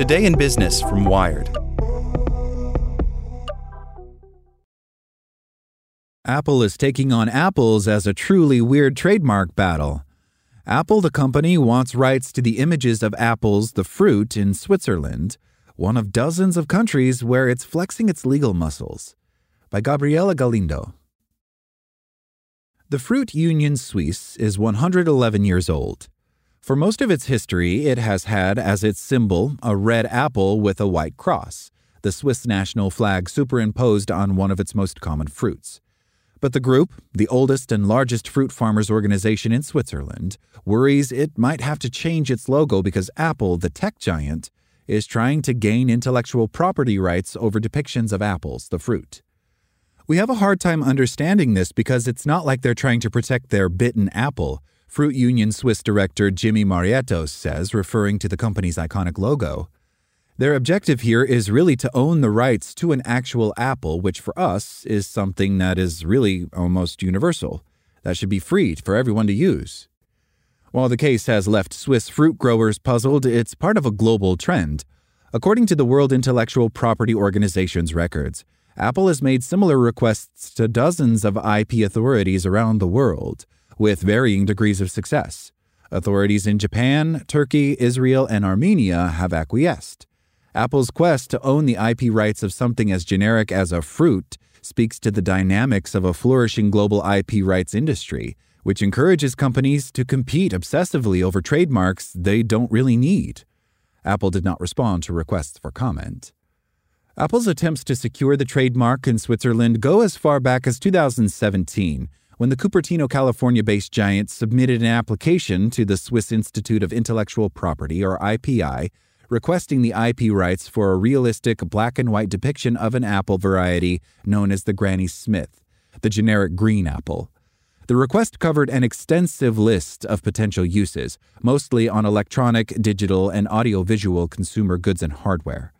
Today in Business from Wired. Apple is taking on apples as a truly weird trademark battle. Apple, the company, wants rights to the images of apples, the fruit, in Switzerland, one of dozens of countries where it's flexing its legal muscles. By Gabriela Galindo. The Fruit Union Suisse is 111 years old. For most of its history, it has had as its symbol a red apple with a white cross, the Swiss national flag superimposed on one of its most common fruits. But the group, the oldest and largest fruit farmers organization in Switzerland, worries it might have to change its logo because Apple, the tech giant, is trying to gain intellectual property rights over depictions of apples, the fruit. We have a hard time understanding this because it's not like they're trying to protect their bitten apple, Fruit Union Suisse director Jimmy Mariéthoz says, referring to the company's iconic logo. Their objective here is really to own the rights to an actual apple, which for us is something that is really almost universal, that should be free for everyone to use. While the case has left Swiss fruit growers puzzled, it's part of a global trend. According to the World Intellectual Property Organization's records, Apple has made similar requests to dozens of IP authorities around the world, with varying degrees of success. Authorities in Japan, Turkey, Israel, and Armenia have acquiesced. Apple's quest to own the IP rights of something as generic as a fruit speaks to the dynamics of a flourishing global IP rights industry, which encourages companies to compete obsessively over trademarks they don't really need. Apple did not respond to requests for comment. Apple's attempts to secure the trademark in Switzerland go as far back as 2017, when the Cupertino, California based giant submitted an application to the Swiss Institute of Intellectual Property, or IPI, requesting the IP rights for a realistic black and white depiction of an apple variety known as the Granny Smith, the generic green apple. The request covered an extensive list of potential uses, mostly on electronic, digital, and audiovisual consumer goods and hardware.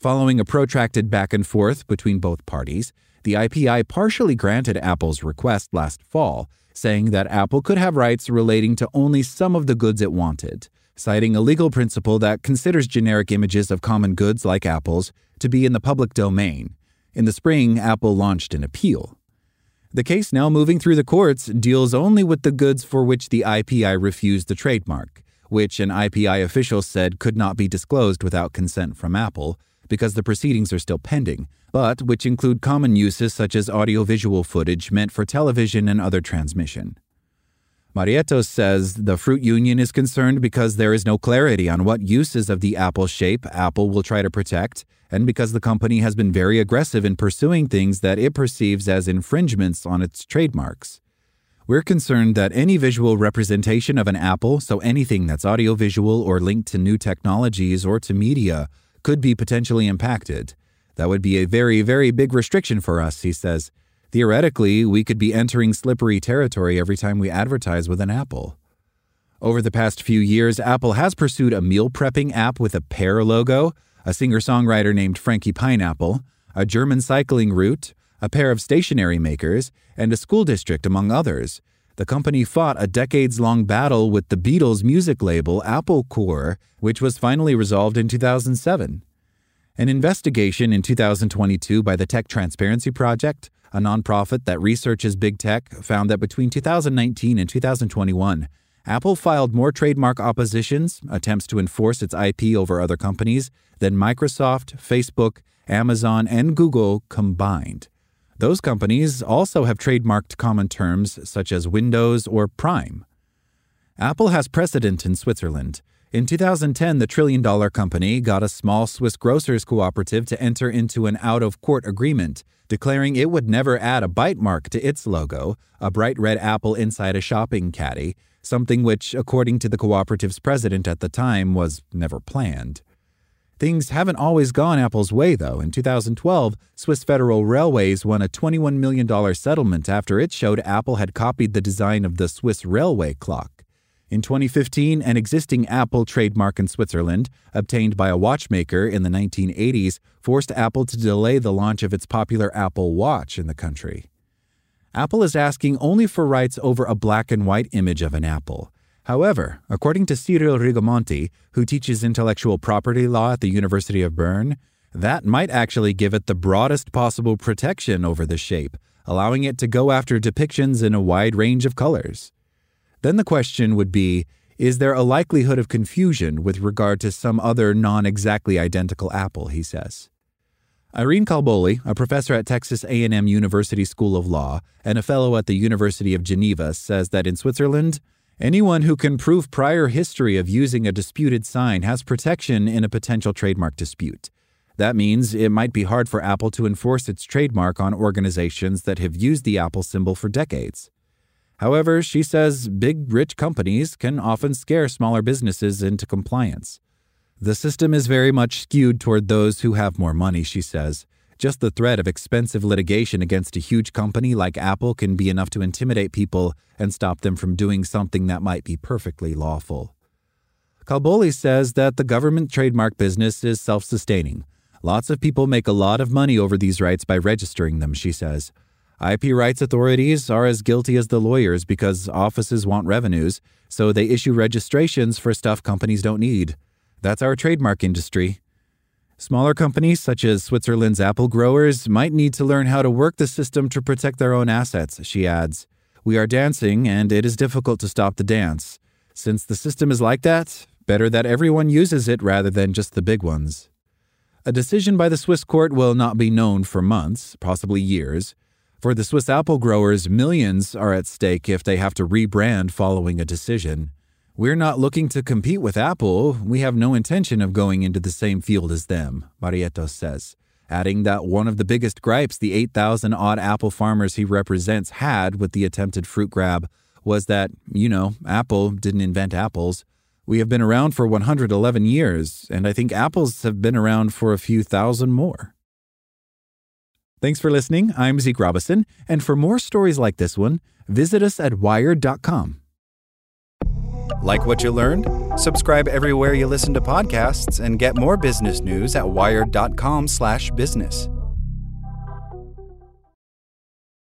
Following a protracted back and forth between both parties, the IPI partially granted Apple's request last fall, saying that Apple could have rights relating to only some of the goods it wanted citing a legal principle that considers generic images of common goods like apples to be in the public domain. In the spring, Apple launched an appeal. The case now moving through the courts deals only with the goods for which the IPI refused the trademark, which an IPI official said could not be disclosed without consent from Apple because the proceedings are still pending, but which include common uses such as audiovisual footage meant for television and other transmission. Mariéthoz says the fruit union is concerned because there is no clarity on what uses of the apple shape Apple will try to protect, and because the company has been very aggressive in pursuing things that it perceives as infringements on its trademarks. We're concerned that any visual representation of an apple, so anything that's audiovisual or linked to new technologies or to media, could be potentially impacted. That would be a very, very big restriction for us, he says. Theoretically, we could be entering slippery territory every time we advertise with an apple. Over the past few years, Apple has pursued a meal prepping app with a pear logo, a singer songwriter named Frankie Pineapple, a German cycling route, a pair of stationery makers, and a school district, among others. The company fought a decades long battle with the Beatles music label Apple Corps, which was finally resolved in 2007. An investigation in 2022 by the Tech Transparency Project a nonprofit that researches big tech, found that between 2019 and 2021, Apple filed more trademark oppositions, attempts to enforce its IP over other companies, than Microsoft, Facebook, Amazon, and Google combined. Those companies also have trademarked common terms such as Windows or Prime. Apple has precedent in Switzerland. In 2010, the trillion dollar company got a small Swiss grocers cooperative to enter into an out of court agreement, declaring it would never add a bite mark to its logo, a bright red apple inside a shopping caddy, something which, according to the cooperative's president at the time, was never planned. Things haven't always gone Apple's way, though. In 2012, Swiss Federal Railways won a $21 million settlement after it showed Apple had copied the design of the Swiss railway clock. In 2015, an existing Apple trademark in Switzerland, obtained by a watchmaker in the 1980s, forced Apple to delay the launch of its popular Apple Watch in the country. Apple is asking only for rights over a black and white image of an apple. However, according to Cyril Rigamonti, who teaches intellectual property law at the University of Bern, that might actually give it the broadest possible protection over the shape, allowing it to go after depictions in a wide range of colors. Then the question would be is there a likelihood of confusion with regard to some other non exactly identical apple, he says. Irene Calboli, a professor at Texas A&M University School of Law and a fellow at the University of Geneva, says that in Switzerland, anyone who can prove prior history of using a disputed sign has protection in a potential trademark dispute. That means it might be hard for Apple to enforce its trademark on organizations that have used the Apple symbol for decades. However, she says big, rich companies can often scare smaller businesses into compliance. The system is very much skewed toward those who have more money, she says. Just the threat of expensive litigation against a huge company like Apple can be enough to intimidate people and stop them from doing something that might be perfectly lawful. Calboli says that the government trademark business is self sustaining. Lots of people make a lot of money over these rights by registering them, she says. IP rights authorities are as guilty as the lawyers because offices want revenues, so they issue registrations for stuff companies don't need. That's our trademark industry. Smaller companies, such as Switzerland's apple growers, might need to learn how to work the system to protect their own assets, she adds. We are dancing, and it is difficult to stop the dance. Since the system is like that, better that everyone uses it rather than just the big ones. A decision by the Swiss court will not be known for months, possibly years. For the Swiss apple growers, millions are at stake if they have to rebrand following a decision. We're not looking to compete with Apple. We have no intention of going into the same field as them, Mariéthoz says, adding that one of the biggest gripes the 8,000 odd apple farmers he represents had with the attempted fruit grab was that, you know, Apple didn't invent apples. We have been around for 111 years, and I think apples have been around for a few thousand more. Thanks for listening. I'm Zeke Robison, and for more stories like this one, visit us at wired.com. Like what you learned? Subscribe everywhere you listen to podcasts and get more business news at wired.com/business.